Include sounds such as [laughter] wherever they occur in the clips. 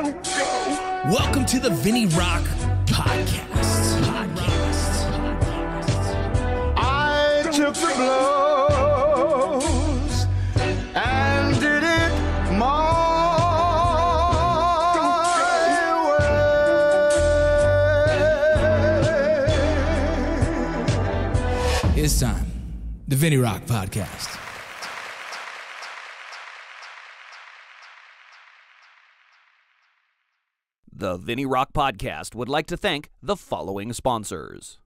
Welcome to the VinnyRoc Podcast. Podcast. I took the blows and did it my way. It's time. The VinnyRoc Podcast. The VinnyRoc Podcast would like to thank the following sponsors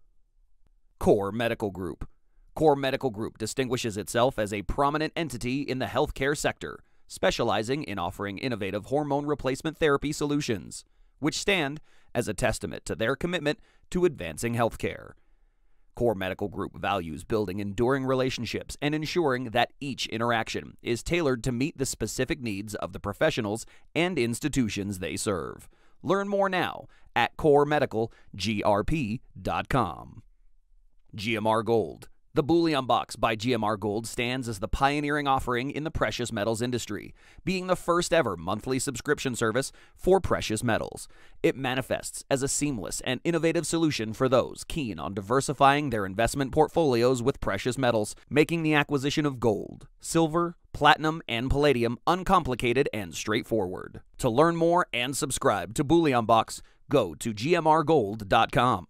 Core Medical Group. Core Medical Group distinguishes itself as a prominent entity in the healthcare sector, specializing in offering innovative hormone replacement therapy solutions, which stand as a testament to their commitment to advancing healthcare. Core Medical Group values building enduring relationships and ensuring that each interaction is tailored to meet the specific needs of the professionals and institutions they serve. Learn more now at coremedicalgrp.com. GMR Gold. The Bullion Box by GMR Gold stands as the pioneering offering in the precious metals industry, being the first ever monthly subscription service for precious metals. It manifests as a seamless and innovative solution for those keen on diversifying their investment portfolios with precious metals, making the acquisition of gold, silver, platinum, and palladium uncomplicated and straightforward. To learn more and subscribe to Bullion Box, go to gmrgold.com.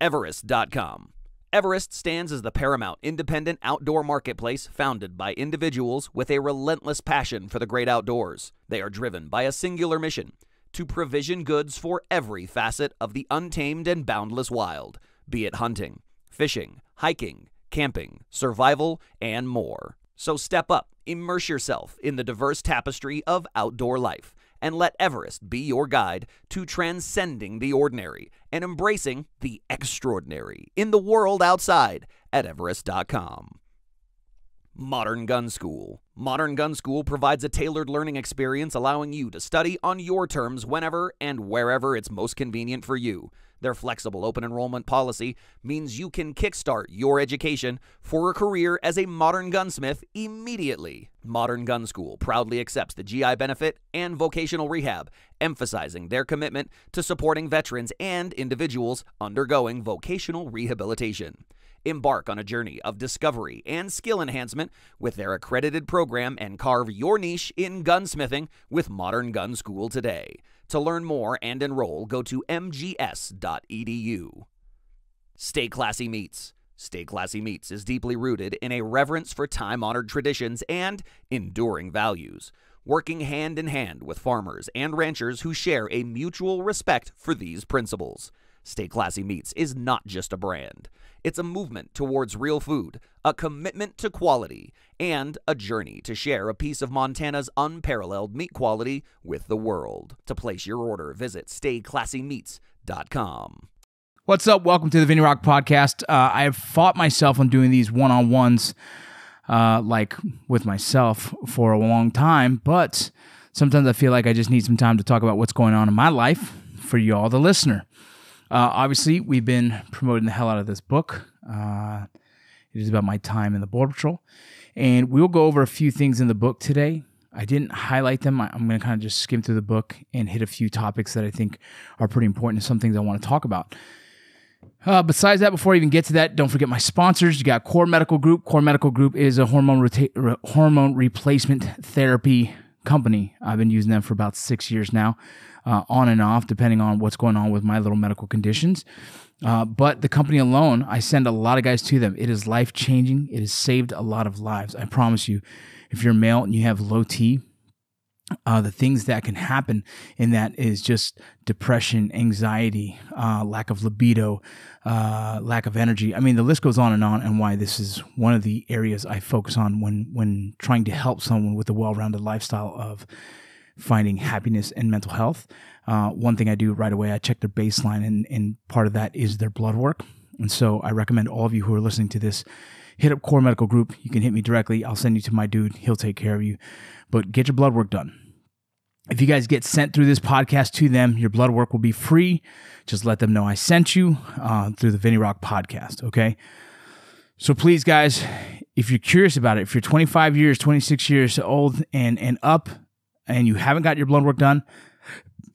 Everest.com. Everest stands as the paramount independent outdoor marketplace founded by individuals with a relentless passion for the great outdoors. They are driven by a singular mission to provision goods for every facet of the untamed and boundless wild, be it hunting, fishing, hiking, camping, survival, and more. So step up, immerse yourself in the diverse tapestry of outdoor life, and let Everest be your guide to transcending the ordinary and embracing the extraordinary in the world outside at Everest.com. Modern Gun School. Modern Gun School provides a tailored learning experience allowing you to study on your terms whenever and wherever it's most convenient for you. Their flexible open enrollment policy means you can kickstart your education for a career as a modern gunsmith immediately. Modern Gun School proudly accepts the GI benefit and vocational rehab, emphasizing their commitment to supporting veterans and individuals undergoing vocational rehabilitation. Embark on a journey of discovery and skill enhancement with their accredited program and carve your niche in gunsmithing with Modern Gun School today. To learn more and enroll, go to mgs.edu. Stay Classy Meats. Stay Classy Meats is deeply rooted in a reverence for time honored traditions and enduring values, working hand in hand with farmers and ranchers who share a mutual respect for these principles. Stay Classy Meats is not just a brand. It's a movement towards real food, a commitment to quality, and a journey to share a piece of Montana's unparalleled meat quality with the world. To place your order, visit stayclassymeats.com. What's up? Welcome to the VinnyRoc Podcast. Uh, I have fought myself on doing these one on ones, uh, like with myself, for a long time, but sometimes I feel like I just need some time to talk about what's going on in my life for y'all, the listener. Uh, obviously, we've been promoting the hell out of this book. Uh, it is about my time in the Border Patrol. And we'll go over a few things in the book today. I didn't highlight them. I, am going to kind of just skim through the book and hit a few topics that I think are pretty important and some things I want to talk about. Uh, besides that, before I even get to that, don't forget my sponsors. You got Core Medical Group. Core Medical Group is a hormone reta- re- hormone replacement therapy company. I've been using them for about six years now, uh, on and off, depending on what's going on with my little medical conditions. Uh, but the company alone, I send a lot of guys to them. It is life changing. It has saved a lot of lives. I promise you. If you're male and you have low T, uh, the things that can happen in that is just depression, anxiety, uh, lack of libido, uh, lack of energy. I mean, the list goes on and on. And why this is one of the areas I focus on when when trying to help someone with a well-rounded lifestyle of finding happiness and mental health. Uh, one thing I do right away, I check their baseline, and, and part of that is their blood work. And so I recommend all of you who are listening to this hit up Core Medical Group. You can hit me directly. I'll send you to my dude. He'll take care of you. But get your blood work done. If you guys get sent through this podcast to them, your blood work will be free. Just let them know I sent you uh, through the VinnyRoc podcast. Okay. So please, guys, if you're curious about it, if you're 25 years, 26 years old and and up, and you haven't got your blood work done,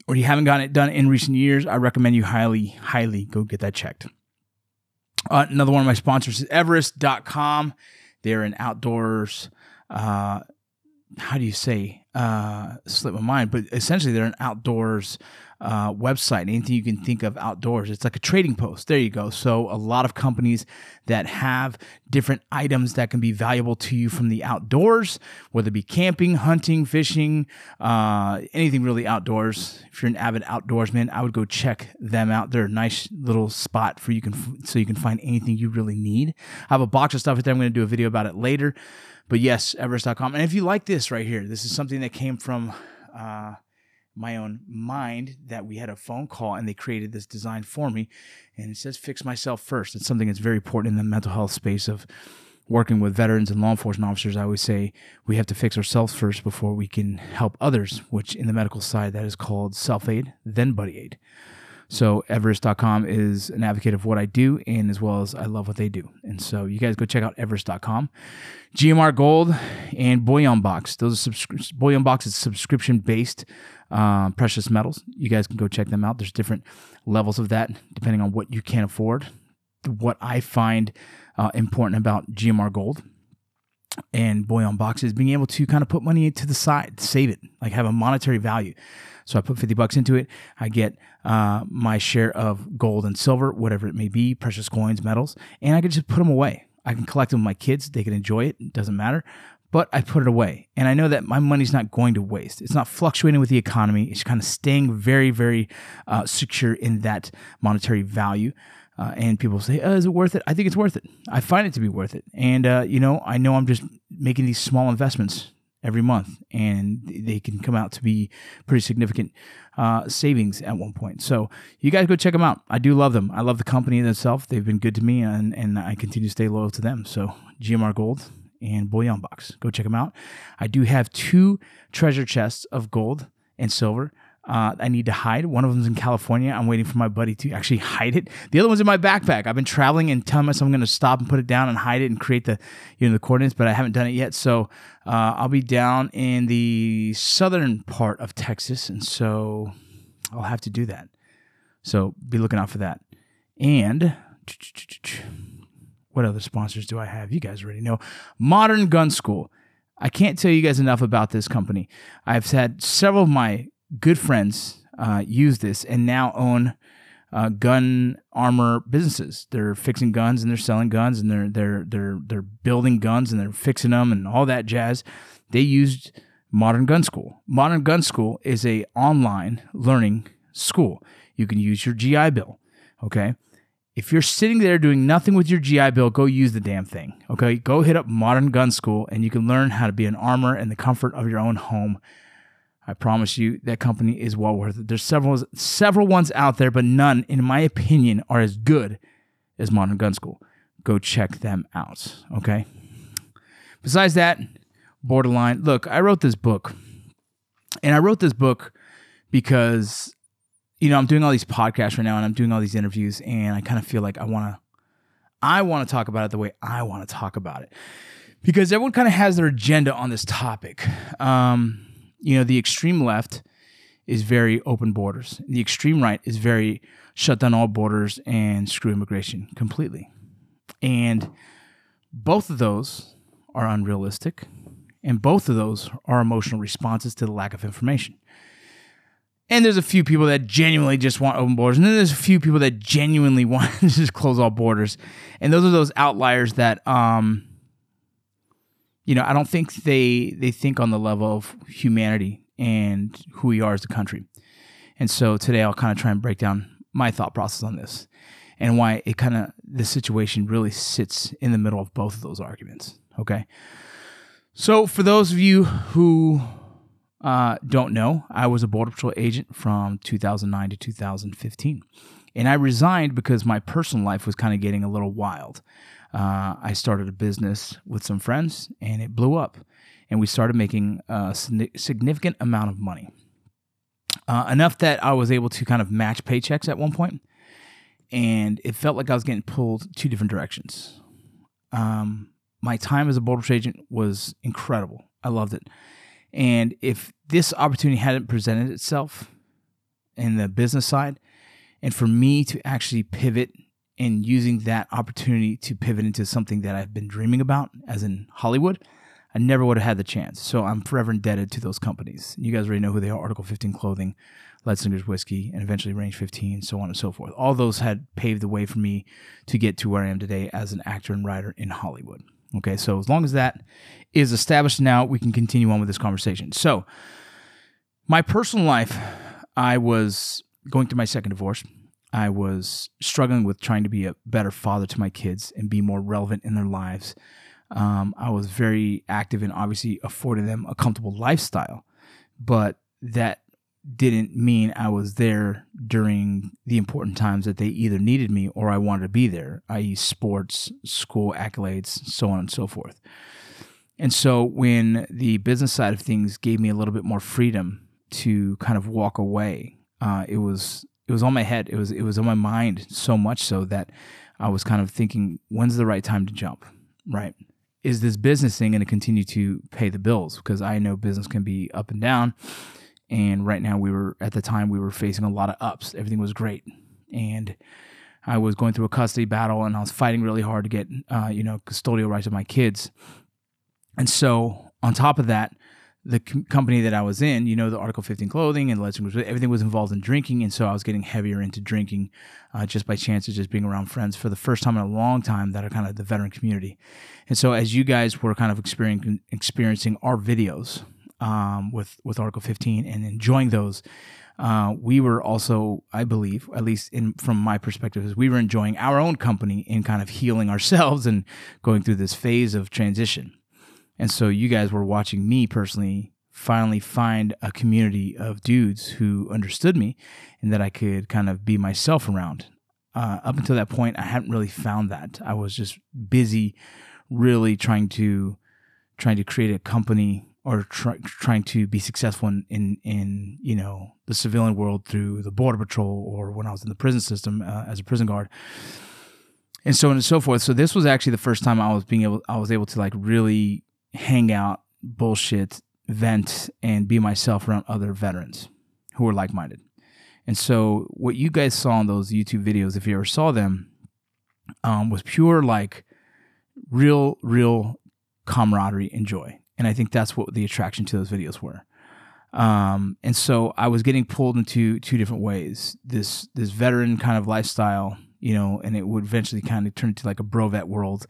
or you haven't gotten it done in recent years, I recommend you highly, highly go get that checked. Uh, another one of my sponsors is Everest.com. They're an outdoors, uh, how do you say, uh, slip my mind, but essentially they're an outdoors uh, website, anything you can think of outdoors. It's like a trading post. There you go. So, a lot of companies that have different items that can be valuable to you from the outdoors, whether it be camping, hunting, fishing, uh, anything really outdoors. If you're an avid outdoorsman, I would go check them out. They're a nice little spot for you can so you can find anything you really need. I have a box of stuff there. I'm going to do a video about it later. But yes, Everest.com. And if you like this right here, this is something that came from. Uh, my own mind that we had a phone call and they created this design for me. And it says fix myself first. It's something that's very important in the mental health space of working with veterans and law enforcement officers. I always say we have to fix ourselves first before we can help others, which in the medical side that is called self aid, then buddy aid. So Everest.com is an advocate of what I do, and as well as I love what they do. And so you guys go check out Everest.com. GMR Gold and Bullion Box. Those are subscri- Box is subscription based uh, precious metals. You guys can go check them out. There's different levels of that depending on what you can afford. What I find uh, important about GMR Gold and Bullion Box is being able to kind of put money to the side, save it, like have a monetary value. So I put 50 bucks into it. I get uh, my share of gold and silver, whatever it may be, precious coins, metals, and I can just put them away. I can collect them with my kids. They can enjoy it. It doesn't matter. But I put it away. And I know that my money's not going to waste. It's not fluctuating with the economy. It's kind of staying very, very uh, secure in that monetary value. Uh, and people say, oh, is it worth it? I think it's worth it. I find it to be worth it. And, uh, you know, I know I'm just making these small investments every month, and they can come out to be pretty significant uh, savings at one point. So you guys go check them out. I do love them. I love the company itself. They've been good to me, and, and I continue to stay loyal to them. So GMR Gold and Bullion Box. Go check them out. I do have two treasure chests of gold and silver uh, I need to hide. One of them's in California. I'm waiting for my buddy to actually hide it. The other one's in my backpack. I've been traveling and telling myself I'm going to stop and put it down and hide it and create the you know the coordinates, but I haven't done it yet. So uh, I'll be down in the southern part of Texas, and so I'll have to do that. So be looking out for that. And what other sponsors do I have? You guys already know. Modern Gun School. I can't tell you guys enough about this company. I've had several of my good friends uh, use this and now own uh, gun armor businesses. They're fixing guns and they're selling guns and they're they're they're they're building guns and they're fixing them and all that jazz. They used Modern Gun School. Modern Gun School is a online learning school. You can use your GI Bill. Okay. If you're sitting there doing nothing with your GI Bill, go use the damn thing. Okay. Go hit up Modern Gun School and you can learn how to be an armor in the comfort of your own home I promise you that company is well worth it. There's several several ones out there, but none, in my opinion, are as good as Modern Gun School. Go check them out. Okay. Besides that, borderline. Look, I wrote this book, and I wrote this book because you know I'm doing all these podcasts right now, and I'm doing all these interviews, and I kind of feel like I want to, I want to talk about it the way I want to talk about it, because everyone kind of has their agenda on this topic. Um, you know, the extreme left is very open borders. The extreme right is very shut down all borders and screw immigration completely. And both of those are unrealistic, and both of those are emotional responses to the lack of information. And there's a few people that genuinely just want open borders, and then there's a few people that genuinely [laughs] want to just close all borders. And those are those outliers that um, you know, I don't think they they think on the level of humanity and who we are as a country. And so today I'll kind of try and break down my thought process on this and why it kind of the situation really sits in the middle of both of those arguments. Okay. So for those of you who uh, don't know, I was a Border Patrol agent from 2009 to 2015. And I resigned because my personal life was kind of getting a little wild uh, I started a business with some friends and it blew up. And we started making a significant amount of money. Uh, enough that I was able to kind of match paychecks at one point, and it felt like I was getting pulled two different directions. Um, my time as a border agent was incredible. I loved it. And if this opportunity hadn't presented itself, in the business side. And for me to actually pivot and using that opportunity to pivot into something that I've been dreaming about, as in Hollywood, I never would have had the chance. So I'm forever indebted to those companies. You guys already know who they are Article 15 Clothing, Leadslingers Whiskey, and eventually Range 15, so on and so forth. All those had paved the way for me to get to where I am today as an actor and writer in Hollywood. Okay, so as long as that is established now, we can continue on with this conversation. So, my personal life, I was going through my second divorce. I was struggling with trying to be a better father to my kids and be more relevant in their lives. Um, I was very active in obviously affording them a comfortable lifestyle, but that didn't mean I was there during the important times that they either needed me or I wanted to be there, i.e., sports, school accolades, so on and so forth. And so when the business side of things gave me a little bit more freedom to kind of walk away, uh, it was it was on my head. It was it was on my mind so much so that I was kind of thinking, when's the right time to jump? Right? Is this business thing going to continue to pay the bills? Because I know business can be up and down, and right now we were at the time we were facing a lot of ups. Everything was great, and I was going through a custody battle, and I was fighting really hard to get uh, you know custodial rights of my kids. And so on top of that, the com- company that I was in, you know, the Article 15 clothing and Legend everything was involved in drinking, and so I was getting heavier into drinking, uh, just by chance of just being around friends for the first time in a long time that are kind of the veteran community, and so as you guys were kind of experiencing experiencing our videos um, with with Article 15 and enjoying those. Uh, we were also, I believe, at least in from my perspective, is we were enjoying our own company in kind of healing ourselves and going through this phase of transition. And so you guys were watching me personally finally find a community of dudes who understood me and that I could kind of be myself around. Uh, up until that point, I hadn't really found that. I was just busy, really trying to trying to create a company or try, trying to be successful in, in, in you know the civilian world through the border patrol or when I was in the prison system uh, as a prison guard and so on and so forth. So this was actually the first time I was being able I was able to like really hang out, bullshit, vent, and be myself around other veterans who were like minded. And so, what you guys saw in those YouTube videos, if you ever saw them, um, was pure like real, real camaraderie and joy. And I think that's what the attraction to those videos were. Um, and so I was getting pulled into two different ways. This this veteran kind of lifestyle, you know, and it would eventually kind of turn into like a bro vet world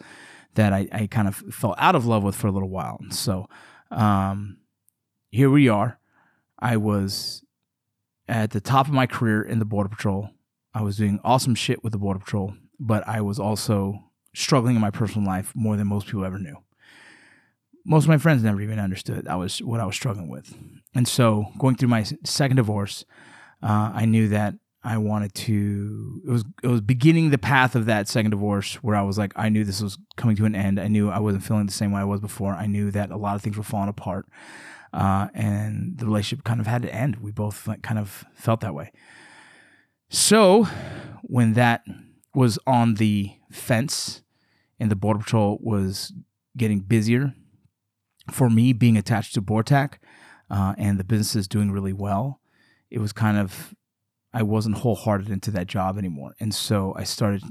that I, I kind of fell out of love with for a little while. And So um, here we are. I was at the top of my career in the Border Patrol. I was doing awesome shit with the Border Patrol, but I was also struggling in my personal life more than most people ever knew. Most of my friends never even understood I was what I was struggling with, and so going through my second divorce, uh, I knew that I wanted to it was it was beginning the path of that second divorce where I was like I knew this was coming to an end. I knew I wasn't feeling the same way I was before. I knew that a lot of things were falling apart. Uh, and the relationship kind of had to end. We both like, kind of felt that way. So when that was on the fence and the border patrol was getting busier for me being attached to BORTAC uh, and the business is doing really well, it was kind of I wasn't wholehearted into that job anymore. And so I started,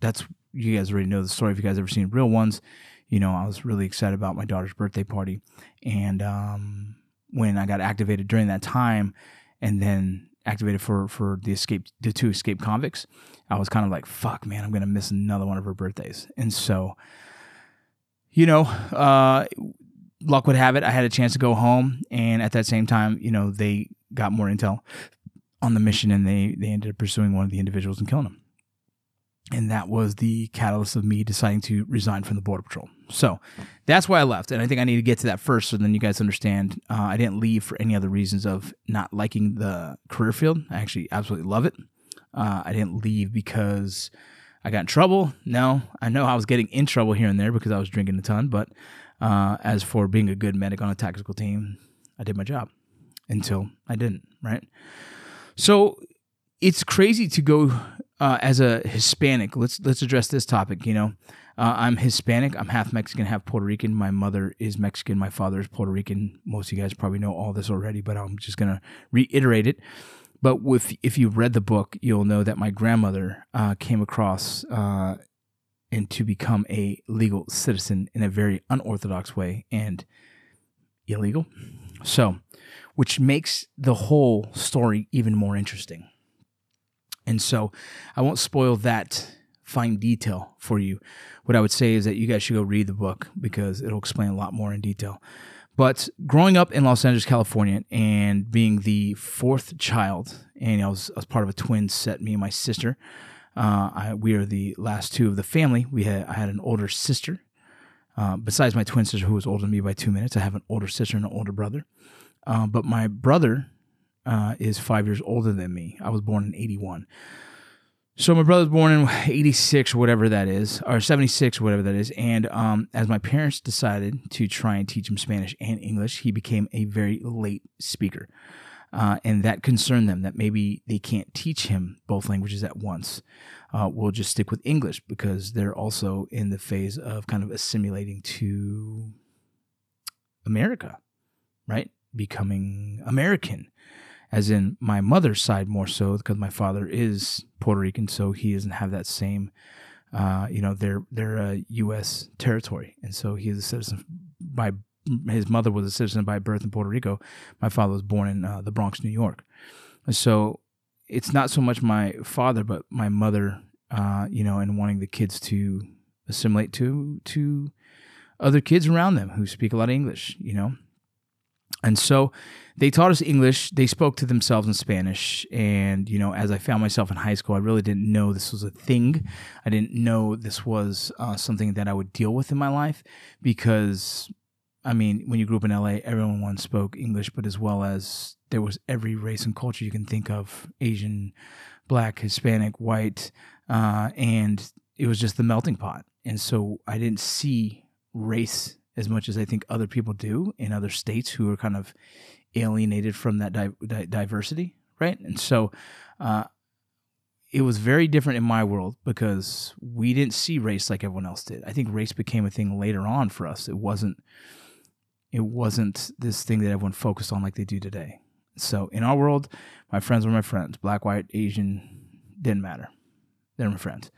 that's, you guys already know the story if you guys ever seen real ones. You know, I was really excited about my daughter's birthday party. And um, when I got activated during that time and then activated for, for the escape, the two escape convicts, I was kind of like, fuck, man, I'm to miss another one of her birthdays. And so, you know, uh, luck would have it, I had a chance to go home. And at that same time, you know, they got more intel on the mission and they they ended up pursuing one of the individuals and killing him. And that was the catalyst of me deciding to resign from the Border Patrol. So that's why I left. And I think I need to get to that first so then you guys understand. Uh, I didn't leave for any other reasons of not liking the career field. I actually absolutely love it. Uh, I didn't leave because I got in trouble. No, I know I was getting in trouble here and there because I was drinking a ton. But uh, as for being a good medic on a tactical team, I did my job until I didn't, right? So it's crazy to go uh, as a Hispanic. Let's let's address this topic. You know, uh, I'm Hispanic. I'm half Mexican, half Puerto Rican. My mother is Mexican. My father is Puerto Rican. Most of you guys probably know all this already, but I'm just gonna reiterate it. But with, if you read the book, you'll know that my grandmother uh, came across uh, and to become a legal citizen in a very unorthodox way and illegal. So, which makes the whole story even more interesting. And so, I won't spoil that fine detail for you. What I would say is that you guys should go read the book because it'll explain a lot more in detail. But growing up in Los Angeles, California, and being the fourth child, and I was, I was part of a twin set, me and my sister. Uh, I, we are the last two of the family. We had I had an older sister. Uh, besides my twin sister, who was older than me by two minutes, I have an older sister and an older brother. Uh, but my brother uh, is five years older than me. I was born in '81. So my brother was born in 86 or whatever that is, or 76 or whatever that is. And um, as my parents decided to try and teach him Spanish and English, he became a very late speaker. Uh, and that concerned them that maybe they can't teach him both languages at once. Uh, we'll just stick with English because they're also in the phase of kind of assimilating to America, right? Becoming American as in my mother's side more so because my father is Puerto Rican, so he doesn't have that same, uh, you know, they're they're a U.S. territory, and so he is a citizen by his mother was a citizen by birth in Puerto Rico. My father was born in uh, the Bronx, New York, so it's not so much my father but my mother, uh, you know, and wanting the kids to assimilate to to other kids around them who speak a lot of English, you know. And so they taught us English. They spoke to themselves in Spanish. And, you know, as I found myself in high school, I really didn't know this was a thing. I didn't know this was uh, something that I would deal with in my life because, I mean, when you grew up in LA, everyone once spoke English, but as well as there was every race and culture you can think of Asian, black, Hispanic, white. Uh, and it was just the melting pot. And so I didn't see race as much as I think other people do in other states who are kind of alienated from that di- di- diversity, right? And so uh, it was very different in my world because we didn't see race like everyone else did. I think race became a thing later on for us. It wasn't it wasn't this thing that everyone focused on like they do today. So in our world, my friends were my friends. Black, white, Asian, didn't matter. They're my friends.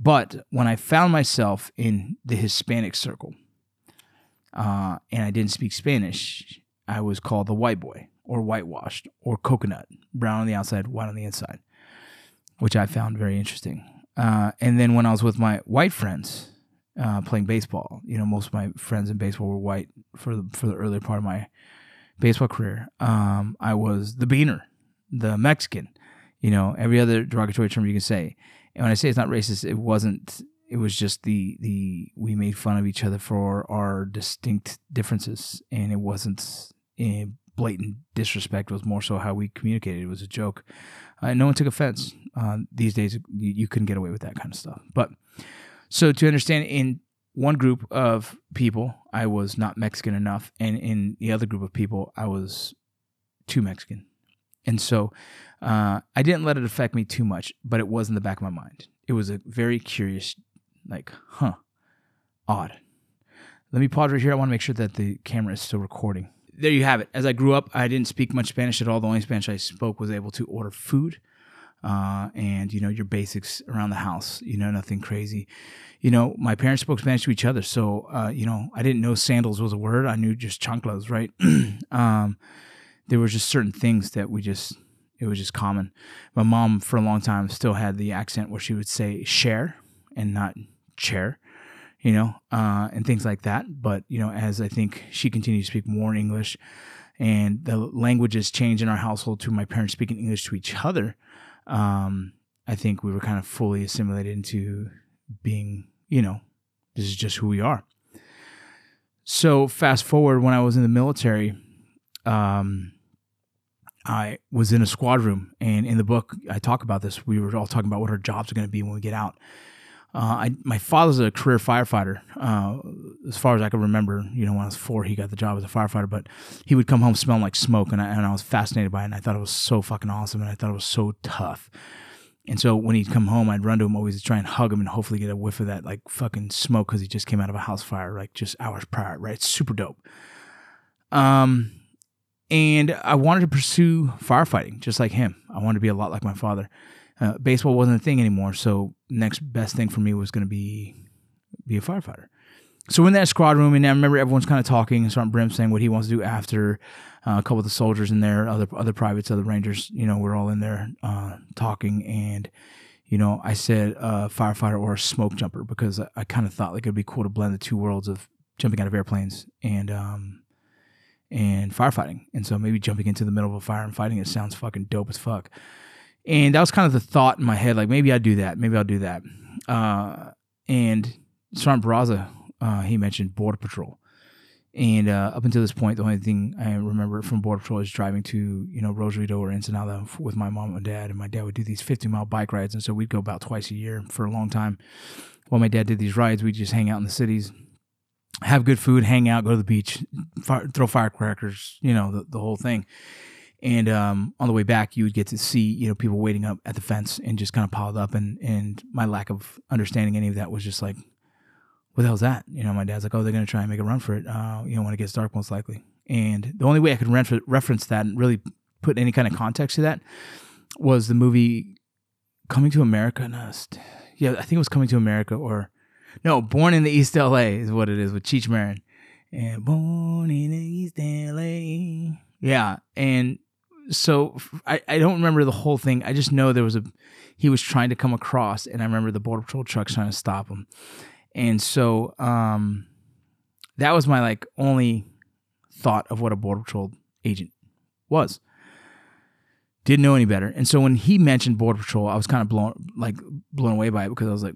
But when I found myself in the Hispanic circle, uh, and I didn't speak Spanish, I was called the white boy or whitewashed or coconut, brown on the outside, white on the inside, which I found very interesting. Uh, and then when I was with my white friends uh, playing baseball, you know, most of my friends in baseball were white for the, for the earlier part of my baseball career. Um, I was the beaner, the Mexican, you know, every other derogatory term you can say. And when I say it's not racist, it wasn't it was just the the we made fun of each other for our distinct differences, and it wasn't a blatant disrespect. It was more so how we communicated. It was a joke. Uh, no one took offense. Uh, these days, you, you couldn't get away with that kind of stuff. But so to understand, in one group of people, I was not Mexican enough, and in the other group of people, I was too Mexican. And so uh, I didn't let it affect me too much, but it was in the back of my mind. It was a very curious like, huh, odd. Let me pause right here. I want to make sure that the camera is still recording. There you have it. As I grew up, I didn't speak much Spanish at all. The only Spanish I spoke was able to order food uh, and, you know, your basics around the house, you know, nothing crazy. You know, my parents spoke Spanish to each other. So, uh, you know, I didn't know sandals was a word. I knew just chanclas, right? [clears throat] um, there were just certain things that we just, it was just common. My mom, for a long time, still had the accent where she would say share and not chair, you know, uh, and things like that. But, you know, as I think she continued to speak more English and the languages change in our household to my parents speaking English to each other, um, I think we were kind of fully assimilated into being, you know, this is just who we are. So fast forward when I was in the military, um, I was in a squad room, and in the book I talk about this. We were all talking about what our jobs are going to be when we get out, uh, I, my father's a career firefighter. Uh, as far as I can remember, you know, when I was four, he got the job as a firefighter. But he would come home smelling like smoke, and I, and I was fascinated by it. And I thought it was so fucking awesome, and I thought it was so tough. And so when he'd come home, I'd run to him always to try and hug him and hopefully get a whiff of that like fucking smoke because he just came out of a house fire like just hours prior. Right, it's super dope. Um, and I wanted to pursue firefighting just like him. I wanted to be a lot like my father. Uh, baseball wasn't a thing anymore, so next best thing for me was going to be be a firefighter. So in that squad room, and I remember everyone's kind of talking, and Sergeant Brim saying what he wants to do after. Uh, a couple of the soldiers in there, other other privates, other rangers, you know, we're all in there uh, talking, and you know, I said uh, firefighter or smoke jumper because I, I kind of thought like it'd be cool to blend the two worlds of jumping out of airplanes and um, and firefighting, and so maybe jumping into the middle of a fire and fighting it sounds fucking dope as fuck. And that was kind of the thought in my head, like maybe I'd do that, maybe I'll do that. Uh, and Sergeant Barraza, uh, he mentioned Border Patrol. And uh, up until this point, the only thing I remember from Border Patrol is driving to, you know, Rosarito or Ensenada with my mom and dad. And my dad would do these 50 mile bike rides. And so we'd go about twice a year for a long time. While my dad did these rides, we'd just hang out in the cities, have good food, hang out, go to the beach, fire, throw firecrackers, you know, the, the whole thing. And um, on the way back, you would get to see, you know, people waiting up at the fence and just kind of piled up. And, and my lack of understanding any of that was just like, what the hell's that? You know, my dad's like, oh, they're to try and make a run for it, uh, you know, when it gets dark, most likely. And the only way I could refer- reference that and really put any kind of context to that was the movie Coming to America. No, yeah, I think it was Coming to America or, no, Born in the East LA is what it is with Cheech Marin. And Born in the East LA. Yeah. And so I, I don't remember the whole thing. I just know there was a, he was trying to come across, and I remember the Border Patrol truck trying to stop him and so um, that was my like only thought of what a border patrol agent was. Didn't know any better. And so when he mentioned border patrol, I was kind of blown like blown away by it because I was like,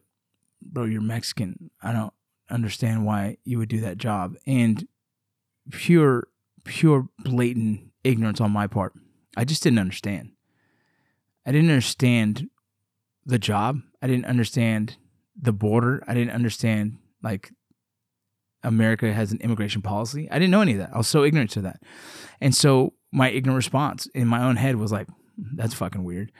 "Bro, you're Mexican. I don't understand why you would do that job." And pure pure blatant ignorance on my part. I just didn't understand. I didn't understand the job. I didn't understand the border. I didn't understand like America has an immigration policy. I didn't know any of that. I was so ignorant to that. And so my ignorant response in my own head was like, hmm, that's fucking weird.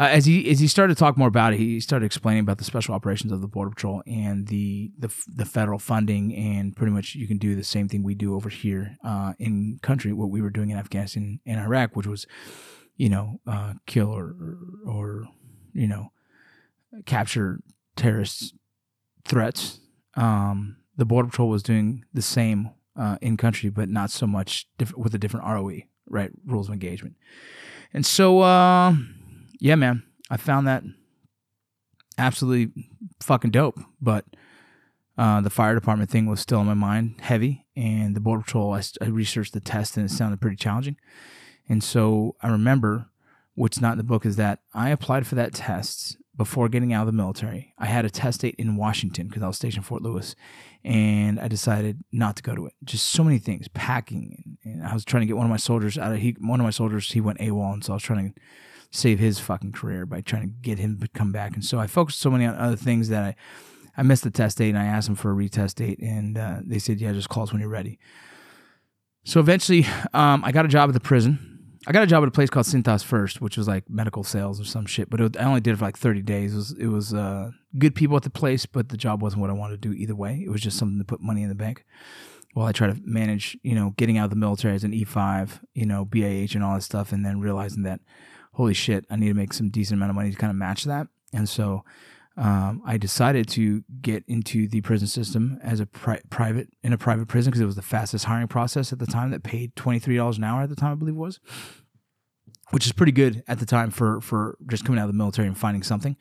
Uh, as he as he started to talk more about it, he started explaining about the special operations of the border patrol and the the the federal funding, and pretty much you can do the same thing we do over here uh, in country, what we were doing in Afghanistan and Iraq, which was, you know, uh, kill or, or or you know, capture terrorist threats. Um, the border patrol was doing the same uh, in country, but not so much diff- with a different ROE, right? Rules of engagement. And so, uh, yeah, man, I found that absolutely fucking dope. But uh, the fire department thing was still in my mind, heavy. And the border patrol, I, I researched the test, and it sounded pretty challenging. And so I remember, what's not in the book is that I applied for that test before getting out of the military. I had a test date in Washington because I was stationed Fort Lewis, and I decided not to go to it. Just so many things, packing, and I was trying to get one of my soldiers out of. He, one of my soldiers, he went AWOL, and so I was trying to save his fucking career by trying to get him to come back. And so I focused so many on other things that I, I missed the test date, and I asked them for a retest date, and uh, they said, "Yeah, just call us when you're ready." So eventually, um, I got a job at the prison I got a job at a place called Cintas First, which was like medical sales or some shit. But it, I only did it for like 30 days. It was, it was uh, good people at the place, but the job wasn't what I wanted to do either way. It was just something to put money in the bank while I try to manage, you know, getting out of the military as an E5, you know, BAH and all that stuff, and then realizing that, holy shit, I need to make some decent amount of money to kind of match that. And so um, I decided to get into the prison system as a pri- private in a private prison because it was the fastest hiring process at the time that paid twenty three dollars an hour at the time I believe it was, which is pretty good at the time for for just coming out of the military and finding something.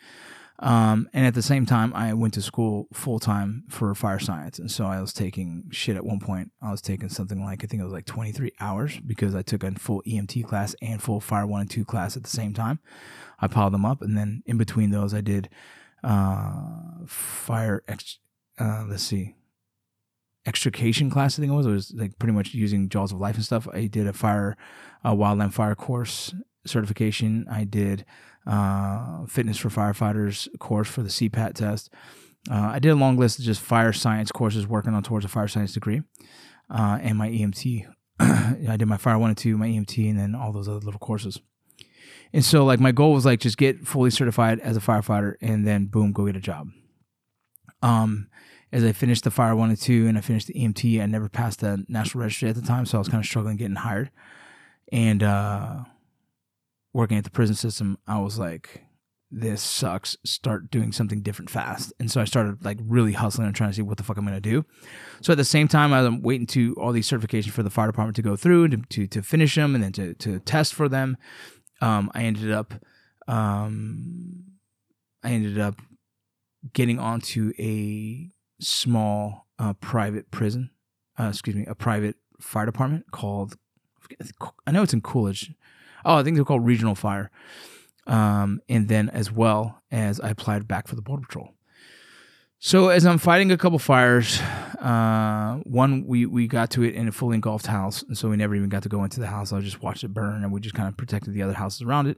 Um, and at the same time, I went to school full time for fire science, and so I was taking shit at one point. I was taking something like I think it was like twenty three hours because I took a full EMT class and full fire one and two class at the same time. I piled them up, and then in between those, I did uh, fire ex- uh, let's see extrication class I think it was it was like pretty much using jaws of life and stuff I did a fire uh, wildland fire course certification I did uh, fitness for firefighters course for the CPAT test uh, I did a long list of just fire science courses working on towards a fire science degree uh, and my EMT [clears throat] I did my fire one and two my EMT and then all those other little courses and so like my goal was like just get fully certified as a firefighter and then boom, go get a job. Um, as I finished the fire one and two and I finished the EMT, I never passed the national registry at the time, so I was kind of struggling getting hired. and uh, working at the prison system, I was like, this sucks. Start doing something different fast. And so I started like really hustling and trying to see what the fuck I'm gonna do. So at the same time, I'm waiting to all these certifications for the fire department to go through to, to, to finish them and then to, to test for them. Um, I ended up, um, I ended up getting onto a small uh, private prison, uh, excuse me, a private fire department called, I know it's in Coolidge. Oh, I think they're called Regional Fire. Um, and then as well as I applied back for the Border Patrol. So as I'm fighting a couple fires, uh, one we we got to it in a fully engulfed house, and so we never even got to go into the house. I just watched it burn, and we just kind of protected the other houses around it.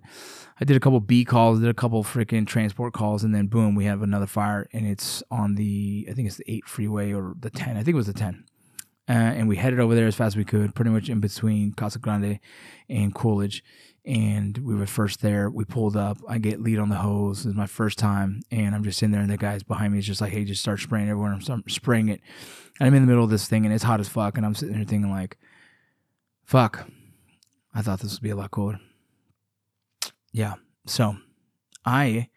I did a couple B calls, did a couple freaking transport calls, and then boom, we have another fire, and it's on the I think it's the eight freeway or the ten. I think it was the ten. Uh, and we headed over there as fast as we could, pretty much in between Casa Grande and Coolidge and we were first there. We pulled up. I get lead on the hose. It's my first time, and I'm just sitting there, and the guys behind me is just like, "Hey, just start spraying everywhere." I'm spraying it, and I'm in the middle of this thing, and it's hot as fuck, and I'm sitting there thinking like, "Fuck, I thought this would be a lot cooler." Yeah, so I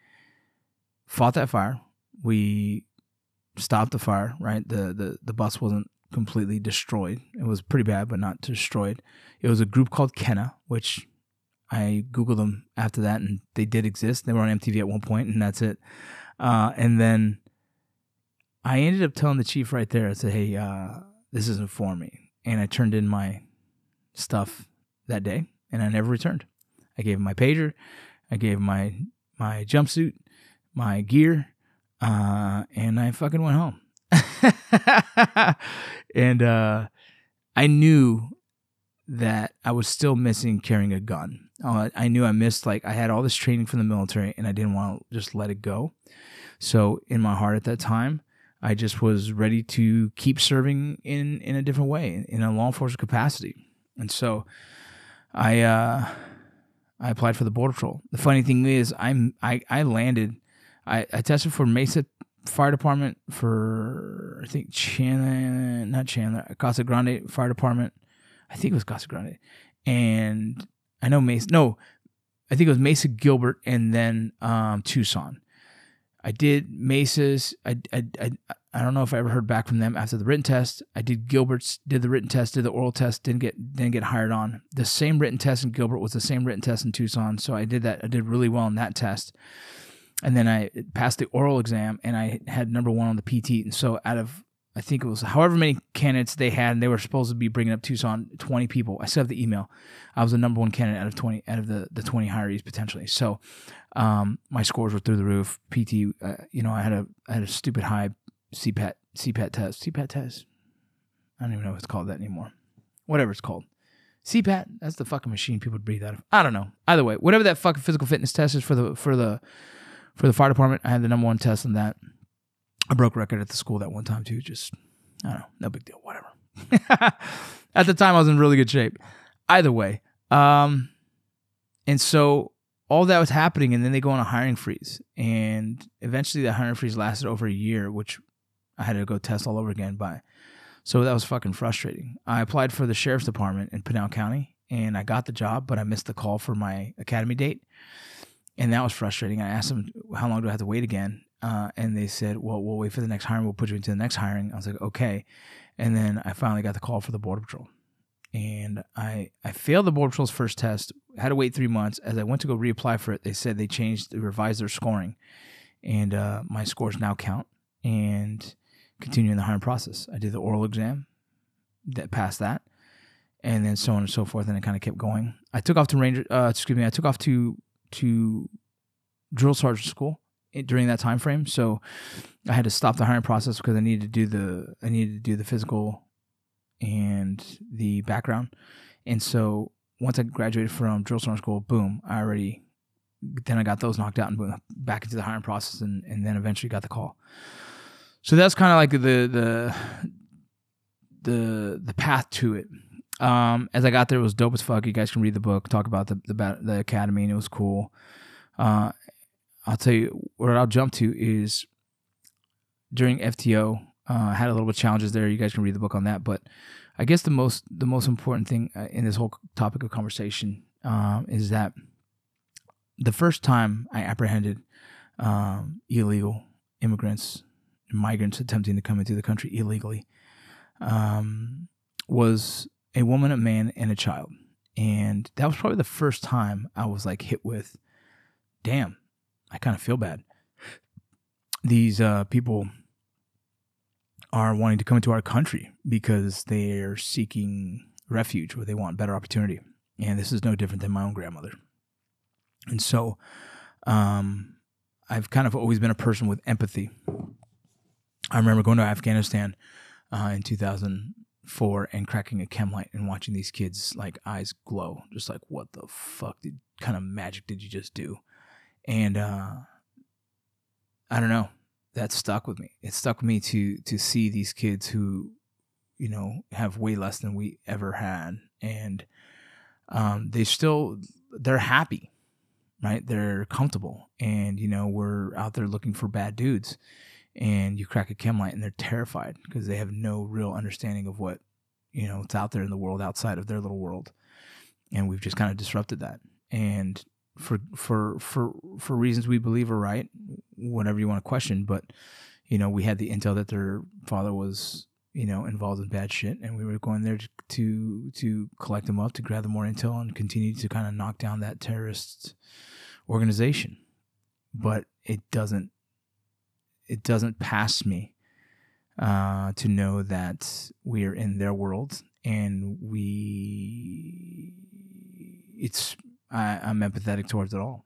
fought that fire. We stopped the fire. Right, the the the bus wasn't completely destroyed. It was pretty bad, but not destroyed. It was a group called Kenna, which I googled them after that, and they did exist. They were on MTV at one point, and that's it. Uh, and then I ended up telling the chief right there. I said, "Hey, uh, this isn't for me," and I turned in my stuff that day, and I never returned. I gave him my pager, I gave him my my jumpsuit, my gear, uh, and I fucking went home. [laughs] and uh, I knew that I was still missing carrying a gun. Uh, I knew I missed like I had all this training from the military and I didn't want to just let it go. So in my heart at that time, I just was ready to keep serving in in a different way in a law enforcement capacity. And so I uh I applied for the border patrol. The funny thing is I'm I I landed I, I tested for Mesa Fire Department for I think Chandler not Chandler Casa Grande Fire Department I think it was Casa Grande, and I know Mesa. No, I think it was Mesa Gilbert, and then um, Tucson. I did Mesa's. I, I, I, I don't know if I ever heard back from them after the written test. I did Gilbert's, did the written test, did the oral test, didn't get didn't get hired on. The same written test in Gilbert was the same written test in Tucson, so I did that. I did really well in that test, and then I passed the oral exam, and I had number one on the PT. And so out of I think it was however many candidates they had, and they were supposed to be bringing up Tucson, 20 people. I still have the email. I was the number one candidate out of 20, out of the, the 20 hirees potentially. So um, my scores were through the roof. PT, uh, you know, I had a I had a stupid high CPAT CPAT test. CPAT test. I don't even know if it's called that anymore. Whatever it's called. CPAT. That's the fucking machine people breathe out of. I don't know. Either way, whatever that fucking physical fitness test is for the for the for the fire department, I had the number one test on that. I broke record at the school that one time too. Just I don't know, no big deal. Whatever. [laughs] at the time, I was in really good shape. Either way, um, and so all that was happening, and then they go on a hiring freeze, and eventually the hiring freeze lasted over a year, which I had to go test all over again by. So that was fucking frustrating. I applied for the sheriff's department in Pinal County, and I got the job, but I missed the call for my academy date, and that was frustrating. I asked them how long do I have to wait again, uh, and they said, "Well, we'll wait for the next hiring. We'll put you into the next hiring." I was like, "Okay," and then I finally got the call for the border patrol, and I I failed the border patrol's first test. Had to wait three months. As I went to go reapply for it, they said they changed, they revised their scoring, and uh, my scores now count and continuing the hiring process. I did the oral exam, that passed that, and then so on and so forth, and it kind of kept going. I took off to ranger. Uh, excuse me. I took off to to drill sergeant school during that time frame. So I had to stop the hiring process because I needed to do the I needed to do the physical and the background. And so once I graduated from drill sergeant school, boom, I already then I got those knocked out and boom, back into the hiring process and, and then eventually got the call. So that's kind of like the the the the path to it. Um, as I got there, it was dope as fuck. You guys can read the book, talk about the the, the academy, and it was cool. Uh, I'll tell you what I'll jump to is during FTO. Uh, I had a little bit of challenges there. You guys can read the book on that, but I guess the most the most important thing uh, in this whole topic of conversation um, is that the first time I apprehended um, illegal immigrants, migrants attempting to come into the country illegally, um, was a woman, a man, and a child, and that was probably the first time I was like hit with, "Damn, I kind of feel bad." These uh, people are wanting to come into our country because they're seeking refuge or they want better opportunity. And this is no different than my own grandmother. And so um, I've kind of always been a person with empathy. I remember going to Afghanistan uh, in 2004 and cracking a chem light and watching these kids like eyes glow, just like what the fuck did kind of magic did you just do? And uh, I don't know that stuck with me. It stuck with me to to see these kids who, you know, have way less than we ever had, and um, they still they're happy, right? They're comfortable, and you know we're out there looking for bad dudes, and you crack a chem light and they're terrified because they have no real understanding of what you know it's out there in the world outside of their little world, and we've just kind of disrupted that, and for for for for reasons we believe are right, whatever you want to question. But you know, we had the intel that their father was you know involved in bad shit, and we were going there to to, to collect them up, to grab gather more intel, and continue to kind of knock down that terrorist organization. But it doesn't it doesn't pass me uh, to know that we are in their world and we it's I, I'm empathetic towards it all.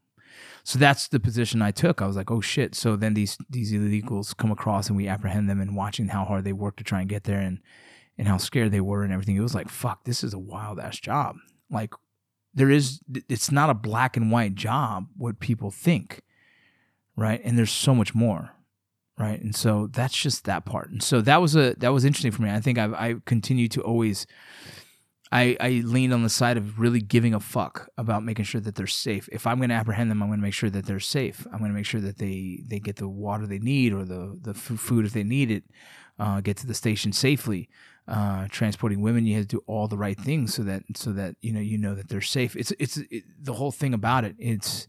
So that's the position I took. I was like, oh shit. So then these these illegals come across and we apprehend them and watching how hard they work to try and get there and and how scared they were and everything. It was like, fuck, this is a wild ass job. Like there is it's not a black and white job what people think. Right? And there's so much more. Right? And so that's just that part. And so that was a that was interesting for me. I think I I continue to always I, I leaned on the side of really giving a fuck about making sure that they're safe. If I'm going to apprehend them, I'm going to make sure that they're safe. I'm going to make sure that they, they get the water they need or the, the food if they need it, uh, get to the station safely. Uh, transporting women, you have to do all the right things so that so that you know you know that they're safe. It's it's it, the whole thing about it. It's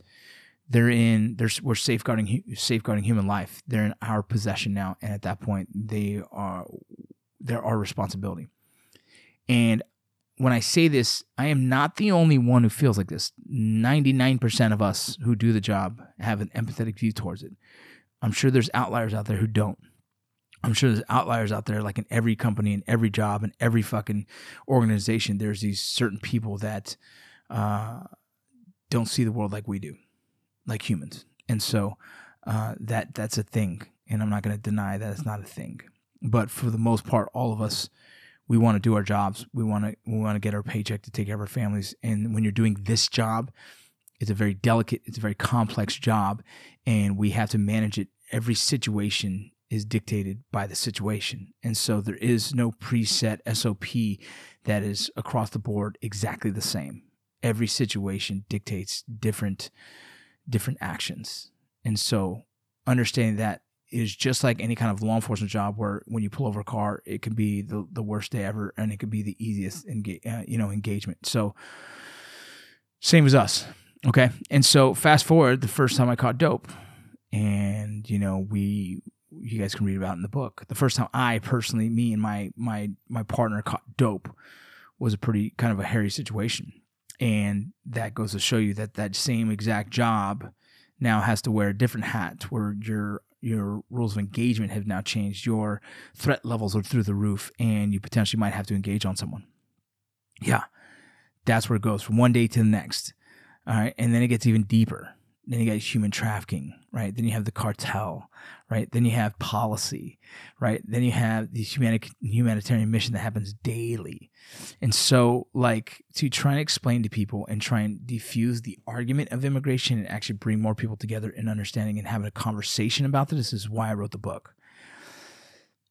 they're in they're we're safeguarding safeguarding human life. They're in our possession now, and at that point, they are they're our responsibility. And when I say this, I am not the only one who feels like this. 99% of us who do the job have an empathetic view towards it. I'm sure there's outliers out there who don't. I'm sure there's outliers out there, like in every company, in every job, in every fucking organization. There's these certain people that uh, don't see the world like we do, like humans, and so uh, that that's a thing. And I'm not going to deny that it's not a thing. But for the most part, all of us we want to do our jobs. We want to we want to get our paycheck to take care of our families. And when you're doing this job, it's a very delicate, it's a very complex job, and we have to manage it. Every situation is dictated by the situation, and so there is no preset SOP that is across the board exactly the same. Every situation dictates different different actions, and so understanding that is just like any kind of law enforcement job where when you pull over a car, it can be the, the worst day ever and it could be the easiest enga- uh, you know engagement. So same as us. Okay. And so fast forward the first time I caught dope and you know we you guys can read about in the book. The first time I personally me and my my my partner caught dope was a pretty kind of a hairy situation. And that goes to show you that that same exact job now has to wear a different hat where you're your rules of engagement have now changed. Your threat levels are through the roof, and you potentially might have to engage on someone. Yeah, that's where it goes from one day to the next. All right, and then it gets even deeper. Then you got human trafficking, right? Then you have the cartel, right? Then you have policy, right? Then you have the humani- humanitarian mission that happens daily. And so, like, to try and explain to people and try and defuse the argument of immigration and actually bring more people together in understanding and having a conversation about this is why I wrote the book.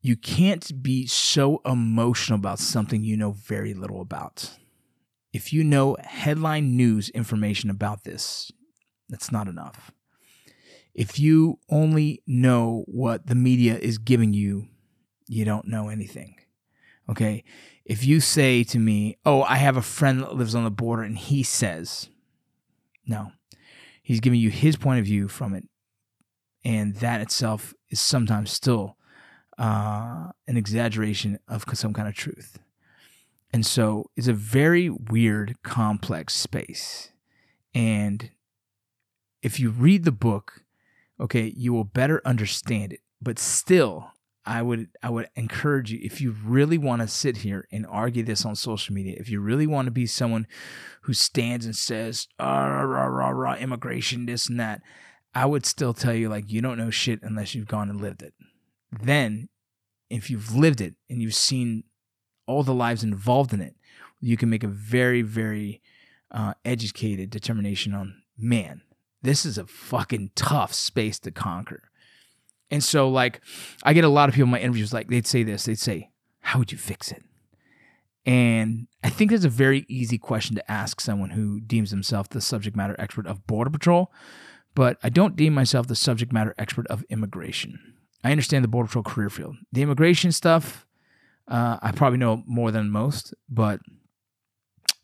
You can't be so emotional about something you know very little about. If you know headline news information about this, that's not enough. If you only know what the media is giving you, you don't know anything. Okay. If you say to me, Oh, I have a friend that lives on the border and he says, no, he's giving you his point of view from it. And that itself is sometimes still uh, an exaggeration of some kind of truth. And so it's a very weird, complex space. And if you read the book, okay, you will better understand it. But still, I would I would encourage you if you really want to sit here and argue this on social media, if you really want to be someone who stands and says ah, rah, rah, rah, rah, immigration this and that, I would still tell you like you don't know shit unless you've gone and lived it. Then, if you've lived it and you've seen all the lives involved in it, you can make a very very uh, educated determination on man. This is a fucking tough space to conquer and so, like, I get a lot of people in my interviews, like, they'd say this they'd say, How would you fix it? And I think that's a very easy question to ask someone who deems himself the subject matter expert of Border Patrol, but I don't deem myself the subject matter expert of immigration. I understand the Border Patrol career field. The immigration stuff, uh, I probably know more than most, but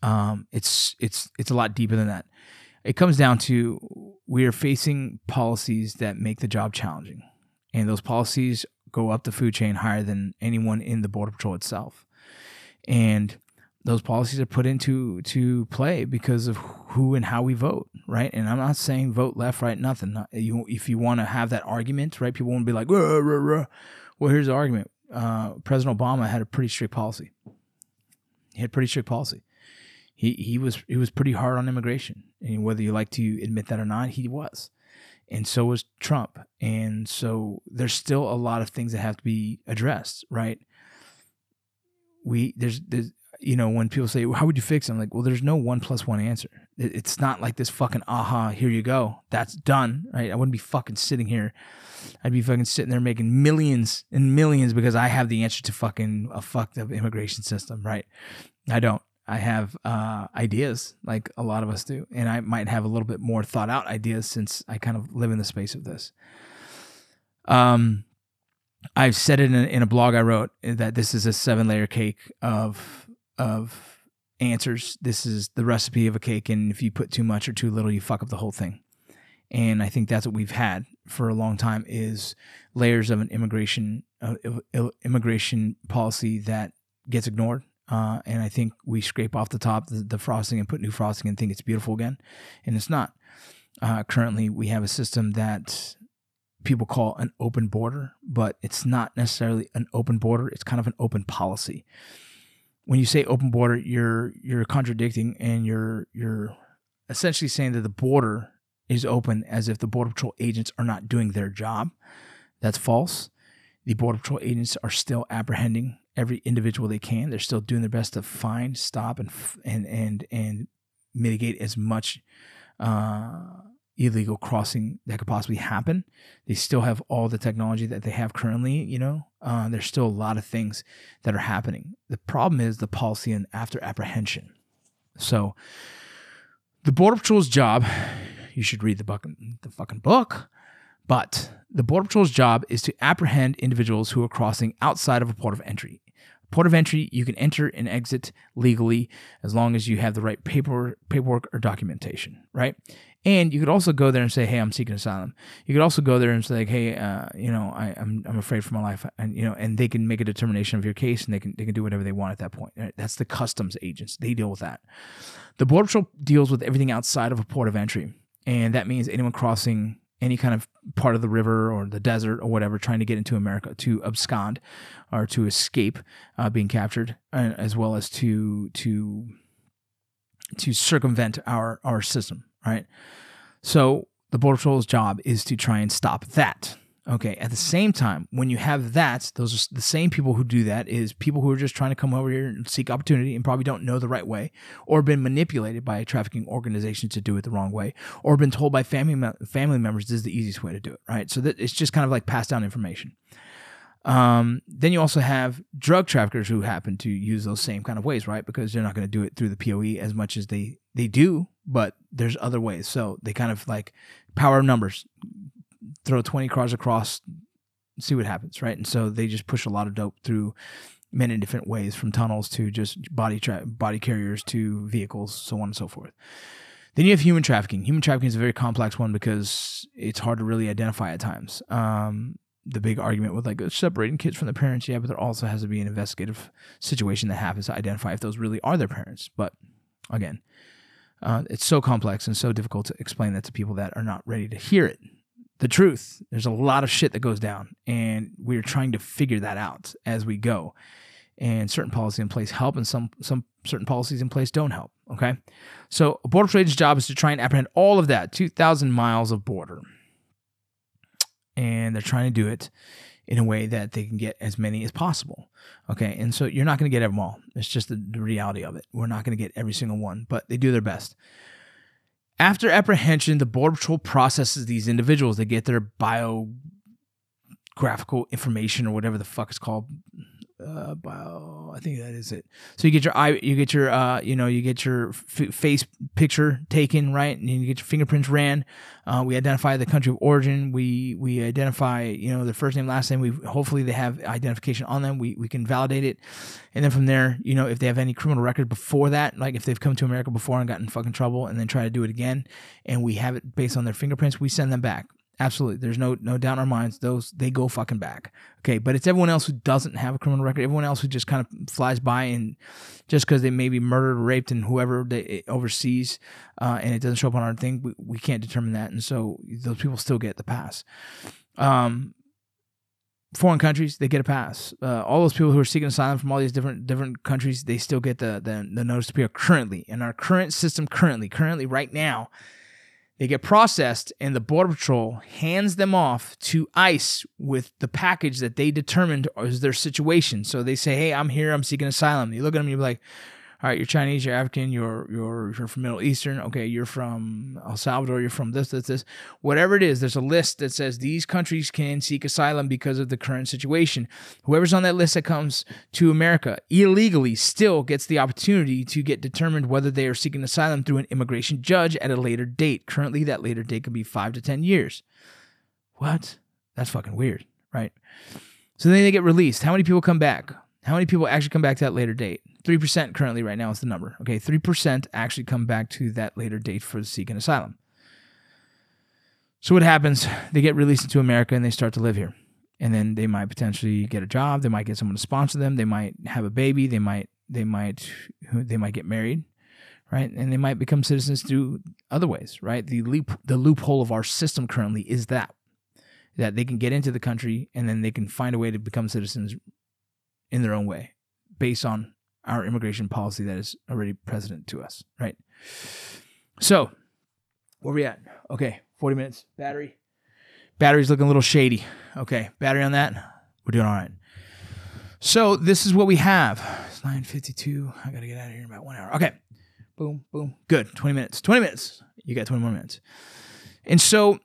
um, it's it's it's a lot deeper than that. It comes down to we are facing policies that make the job challenging. And those policies go up the food chain higher than anyone in the border patrol itself. And those policies are put into to play because of who and how we vote right? And i'm not saying vote left right nothing. You, if you want to have that argument right people want to be like well here's the argument. Uh, president obama had a pretty strict policy. He had pretty strict policy. He he was he was pretty hard on immigration and whether you like to admit that or not he was and so was Trump. And so there's still a lot of things that have to be addressed, right? We there's there's you know when people say well, how would you fix it? I'm like, well, there's no one plus one answer. It's not like this fucking aha, here you go, that's done, right? I wouldn't be fucking sitting here. I'd be fucking sitting there making millions and millions because I have the answer to fucking a fucked up immigration system, right? I don't. I have uh, ideas like a lot of us do, and I might have a little bit more thought out ideas since I kind of live in the space of this. Um, I've said it in a, in a blog I wrote that this is a seven layer cake of of answers. This is the recipe of a cake, and if you put too much or too little, you fuck up the whole thing. And I think that's what we've had for a long time is layers of an immigration uh, immigration policy that gets ignored uh, and I think we scrape off the top the, the, frosting and put new frosting and think it's beautiful again, and it's not. Uh, currently, we have a system that people call an open border, but it's not necessarily an open border. It's kind of an open policy. When you say open border, you're you're contradicting and you're you're essentially saying that the border is open as if the border patrol agents are not doing their job. That's false. The border patrol agents are still apprehending every individual they can. They're still doing their best to find, stop, and and and and mitigate as much uh, illegal crossing that could possibly happen. They still have all the technology that they have currently. You know, uh, there's still a lot of things that are happening. The problem is the policy and after apprehension. So, the border patrol's job. You should read the fucking the fucking book. But the Border Patrol's job is to apprehend individuals who are crossing outside of a port of entry. Port of entry, you can enter and exit legally as long as you have the right paperwork, paperwork or documentation, right? And you could also go there and say, "Hey, I'm seeking asylum." You could also go there and say, "Hey, uh, you know, I, am I'm, I'm afraid for my life," and you know, and they can make a determination of your case, and they can they can do whatever they want at that point. Right? That's the customs agents; they deal with that. The border patrol deals with everything outside of a port of entry, and that means anyone crossing any kind of part of the river or the desert or whatever, trying to get into America to abscond or to escape uh, being captured, uh, as well as to to to circumvent our our system. Right. So the border patrol's job is to try and stop that. Okay. At the same time, when you have that, those are the same people who do that is people who are just trying to come over here and seek opportunity and probably don't know the right way, or been manipulated by a trafficking organization to do it the wrong way, or been told by family family members this is the easiest way to do it. Right. So that it's just kind of like passed down information. Um, then you also have drug traffickers who happen to use those same kind of ways, right? Because they're not going to do it through the POE as much as they they do, but there's other ways. So they kind of like power of numbers throw 20 cars across, see what happens, right? And so they just push a lot of dope through many different ways, from tunnels to just body tra- body carriers to vehicles, so on and so forth. Then you have human trafficking. Human trafficking is a very complex one because it's hard to really identify at times. Um, the big argument with like separating kids from their parents, yeah, but there also has to be an investigative situation that happens to identify if those really are their parents. But again, uh, it's so complex and so difficult to explain that to people that are not ready to hear it. The truth, there's a lot of shit that goes down, and we're trying to figure that out as we go. And certain policies in place help, and some some certain policies in place don't help. Okay, so a border patrol's job is to try and apprehend all of that 2,000 miles of border, and they're trying to do it in a way that they can get as many as possible. Okay. And so you're not going to get them all. It's just the, the reality of it. We're not going to get every single one, but they do their best. After apprehension, the Border Patrol processes these individuals. They get their biographical information or whatever the fuck it's called, uh, bio, I think that is it. So you get your eye, you get your, uh, you know, you get your f- face picture taken, right, and you get your fingerprints ran. Uh, we identify the country of origin. We we identify, you know, the first name, last name. We hopefully they have identification on them. We we can validate it, and then from there, you know, if they have any criminal record before that, like if they've come to America before and gotten in fucking trouble, and then try to do it again, and we have it based on their fingerprints, we send them back. Absolutely. There's no no doubt in our minds those they go fucking back. Okay, but it's everyone else who doesn't have a criminal record, everyone else who just kind of flies by and just because they may be murdered raped and whoever they overseas uh, and it doesn't show up on our thing, we, we can't determine that, and so those people still get the pass. Um, foreign countries they get a pass. Uh, all those people who are seeking asylum from all these different different countries, they still get the the, the notice to appear currently in our current system. Currently, currently, right now they get processed, and the Border Patrol hands them off to ICE with the package that they determined is their situation. So they say, Hey, I'm here, I'm seeking asylum. You look at them, you're like, all right, you're Chinese, you're African, you're you're you're from Middle Eastern, okay, you're from El Salvador, you're from this, this, this, whatever it is. There's a list that says these countries can seek asylum because of the current situation. Whoever's on that list that comes to America illegally still gets the opportunity to get determined whether they are seeking asylum through an immigration judge at a later date. Currently, that later date could be five to ten years. What? That's fucking weird, right? So then they get released. How many people come back? How many people actually come back to that later date? 3% currently right now is the number. Okay, 3% actually come back to that later date for seeking asylum. So what happens? They get released into America and they start to live here. And then they might potentially get a job, they might get someone to sponsor them, they might have a baby, they might they might they might get married, right? And they might become citizens through other ways, right? The loop the loophole of our system currently is that that they can get into the country and then they can find a way to become citizens in their own way based on our immigration policy that is already present to us, right? So, where we at? Okay, 40 minutes. Battery. Battery's looking a little shady. Okay, battery on that. We're doing all right. So, this is what we have. It's 9.52. I got to get out of here in about one hour. Okay. Boom, boom. Good. 20 minutes. 20 minutes. You got 20 more minutes. And so,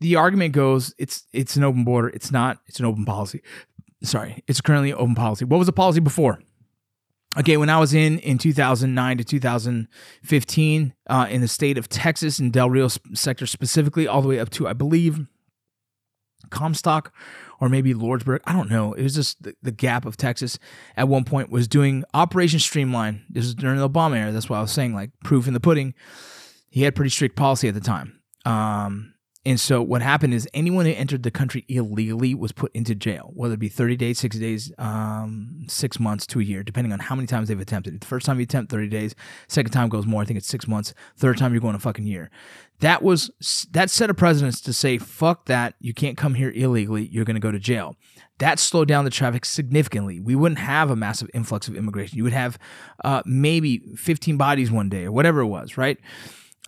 the argument goes it's it's an open border. It's not. It's an open policy sorry, it's currently open policy. What was the policy before? Okay, when I was in in 2009 to 2015 uh, in the state of Texas in Del Rio sector specifically, all the way up to I believe Comstock or maybe Lordsburg. I don't know. It was just the, the gap of Texas at one point was doing Operation Streamline. This is during the Obama era. That's why I was saying like proof in the pudding. He had pretty strict policy at the time. Um, and so what happened is anyone who entered the country illegally was put into jail, whether it be 30 days, 60 days, um, six months to a year, depending on how many times they've attempted. it. The first time you attempt 30 days, second time goes more. I think it's six months. Third time you're going a fucking year. That was that set of precedents to say, fuck that. You can't come here illegally. You're going to go to jail. That slowed down the traffic significantly. We wouldn't have a massive influx of immigration. You would have uh, maybe 15 bodies one day or whatever it was, right?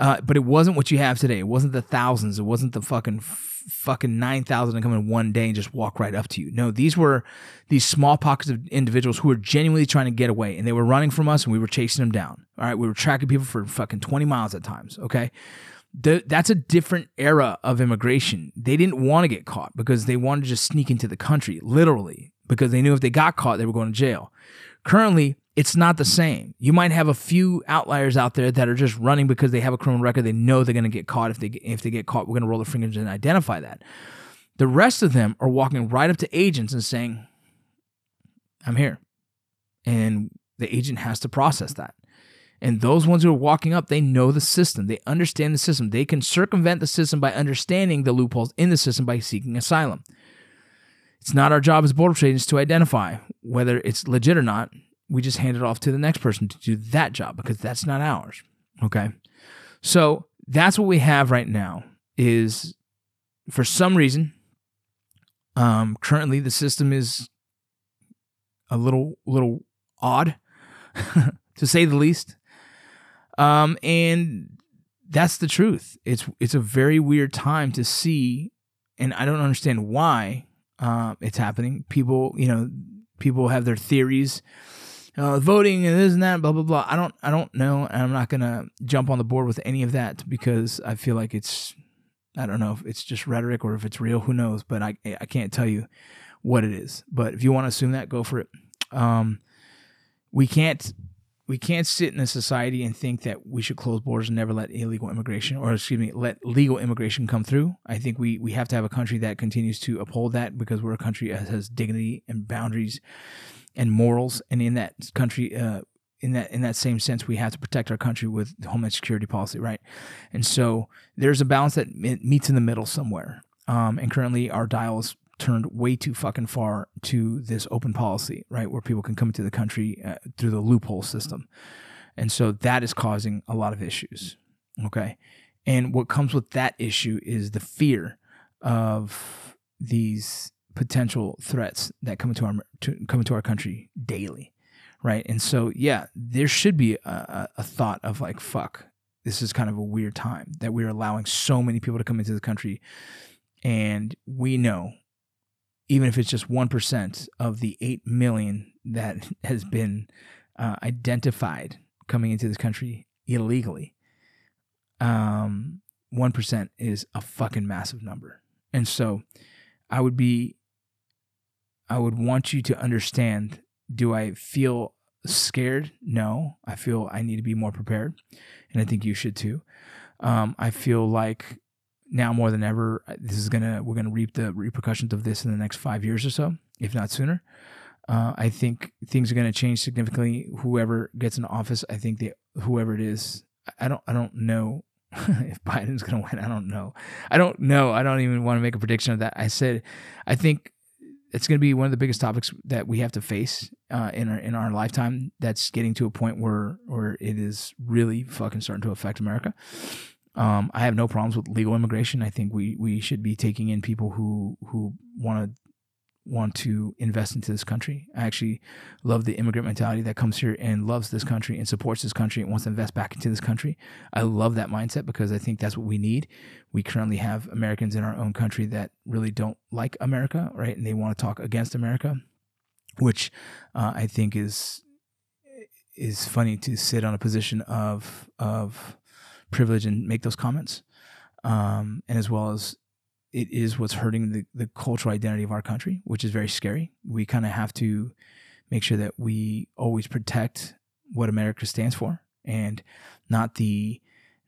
Uh, but it wasn't what you have today. It wasn't the thousands. It wasn't the fucking fucking nine thousand to come in one day and just walk right up to you. No, these were these small pockets of individuals who were genuinely trying to get away, and they were running from us, and we were chasing them down. All right, we were tracking people for fucking twenty miles at times. Okay. The, that's a different era of immigration. They didn't want to get caught because they wanted to just sneak into the country, literally, because they knew if they got caught, they were going to jail. Currently, it's not the same. You might have a few outliers out there that are just running because they have a criminal record. They know they're going to get caught. If they if they get caught, we're going to roll their fingers and identify that. The rest of them are walking right up to agents and saying, I'm here. And the agent has to process that. And those ones who are walking up, they know the system. They understand the system. They can circumvent the system by understanding the loopholes in the system by seeking asylum. It's not our job as border agents to identify whether it's legit or not. We just hand it off to the next person to do that job because that's not ours. Okay. So that's what we have right now is for some reason, um, currently the system is a little little odd [laughs] to say the least. Um, and that's the truth. It's it's a very weird time to see, and I don't understand why uh, it's happening. People, you know, people have their theories, uh, voting and this and that, blah blah blah. I don't, I don't know, and I'm not gonna jump on the board with any of that because I feel like it's, I don't know if it's just rhetoric or if it's real. Who knows? But I, I can't tell you what it is. But if you want to assume that, go for it. Um, we can't we can't sit in a society and think that we should close borders and never let illegal immigration or excuse me let legal immigration come through i think we we have to have a country that continues to uphold that because we're a country that has dignity and boundaries and morals and in that country uh, in that in that same sense we have to protect our country with homeland security policy right and so there's a balance that meets in the middle somewhere um, and currently our dial is turned way too fucking far to this open policy, right, where people can come into the country uh, through the loophole system. And so that is causing a lot of issues. Okay. And what comes with that issue is the fear of these potential threats that come into our to, come into our country daily, right? And so, yeah, there should be a, a thought of like, "Fuck, this is kind of a weird time that we're allowing so many people to come into the country, and we know even if it's just 1% of the 8 million that [laughs] has been uh, identified coming into this country illegally, um, 1% is a fucking massive number. And so I would be, I would want you to understand do I feel scared? No. I feel I need to be more prepared. And I think you should too. Um, I feel like now more than ever, this is gonna we're gonna reap the repercussions of this in the next five years or so, if not sooner. Uh, I think things are gonna change significantly. Whoever gets in office, I think the whoever it is, I don't I don't know [laughs] if Biden's gonna win. I don't know. I don't know. I don't even want to make a prediction of that. I said, I think it's going to be one of the biggest topics that we have to face uh, in our in our lifetime. That's getting to a point where where it is really fucking starting to affect America. Um, I have no problems with legal immigration. I think we we should be taking in people who who want to want to invest into this country. I actually love the immigrant mentality that comes here and loves this country and supports this country and wants to invest back into this country. I love that mindset because I think that's what we need. We currently have Americans in our own country that really don't like America, right? And they want to talk against America, which uh, I think is is funny to sit on a position of of privilege and make those comments. Um, and as well as it is what's hurting the, the cultural identity of our country, which is very scary. We kind of have to make sure that we always protect what America stands for and not the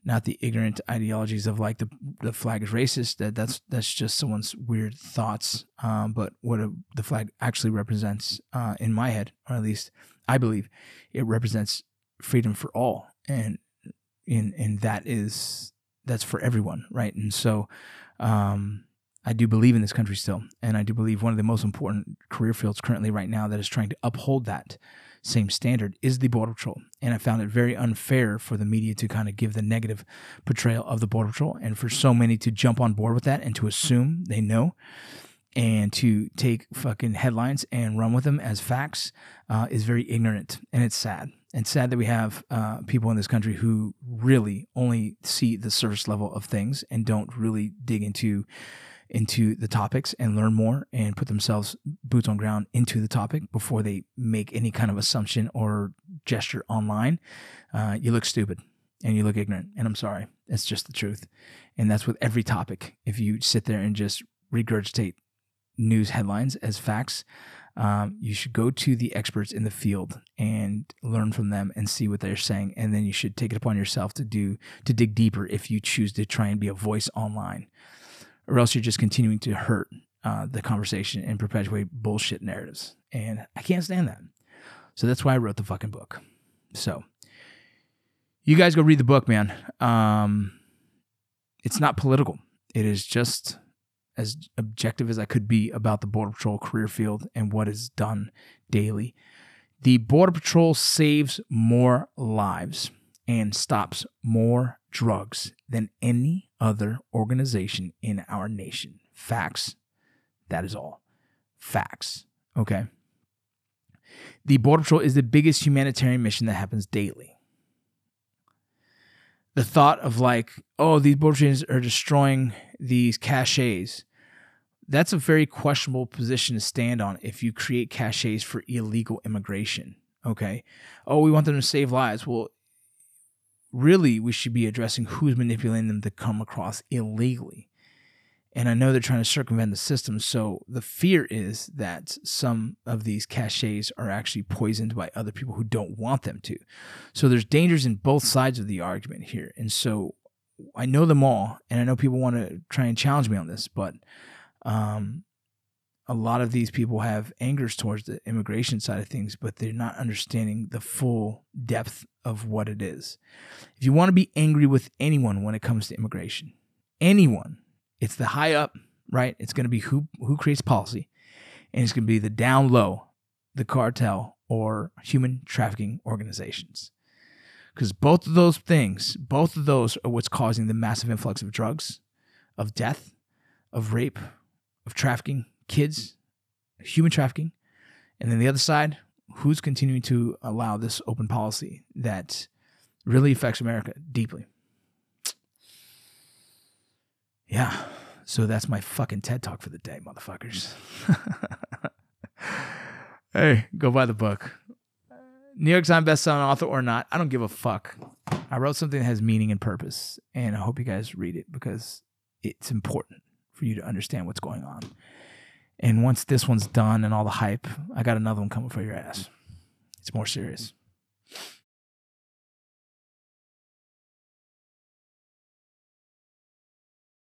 not the ignorant ideologies of like the the flag is racist. That that's that's just someone's weird thoughts. Um, but what a, the flag actually represents, uh, in my head, or at least I believe, it represents freedom for all. And and and that is that's for everyone, right? And so, um, I do believe in this country still, and I do believe one of the most important career fields currently right now that is trying to uphold that same standard is the border patrol. And I found it very unfair for the media to kind of give the negative portrayal of the border patrol, and for so many to jump on board with that and to assume they know and to take fucking headlines and run with them as facts uh, is very ignorant and it's sad and sad that we have uh, people in this country who really only see the surface level of things and don't really dig into into the topics and learn more and put themselves boots on ground into the topic before they make any kind of assumption or gesture online uh, you look stupid and you look ignorant. And i'm sorry. It's just the truth. And that's with every topic. If you sit there and just regurgitate news headlines as facts um, you should go to the experts in the field and learn from them and see what they're saying and then you should take it upon yourself to do to dig deeper if you choose to try and be a voice online or else you're just continuing to hurt uh, the conversation and perpetuate bullshit narratives. And I can't stand that. So that's why I wrote the fucking book. So you guys go read the book, man. Um, it's not political. It is just as objective as I could be about the Border Patrol career field and what is done daily. The Border Patrol saves more lives and stops more drugs than any other organization in our nation. Facts. That is all. Facts. Okay. The Border Patrol is the biggest humanitarian mission that happens daily. The thought of like, oh, these border patrols are destroying these caches. That's a very questionable position to stand on if you create caches for illegal immigration. Okay. Oh, we want them to save lives. Well, really, we should be addressing who's manipulating them to come across illegally. And I know they're trying to circumvent the system. So the fear is that some of these caches are actually poisoned by other people who don't want them to. So there's dangers in both sides of the argument here. And so I know them all, and I know people want to try and challenge me on this, but um, a lot of these people have angers towards the immigration side of things, but they're not understanding the full depth of what it is. If you want to be angry with anyone when it comes to immigration, anyone, it's the high up, right? It's going to be who who creates policy, and it's going to be the down low, the cartel or human trafficking organizations. Because both of those things, both of those are what's causing the massive influx of drugs, of death, of rape, of trafficking, kids, human trafficking. And then the other side, who's continuing to allow this open policy that really affects America deeply. Yeah. So that's my fucking TED talk for the day, motherfuckers. [laughs] hey, go buy the book. New York Times bestselling author or not, I don't give a fuck. I wrote something that has meaning and purpose, and I hope you guys read it because it's important for you to understand what's going on. And once this one's done and all the hype, I got another one coming for your ass. It's more serious.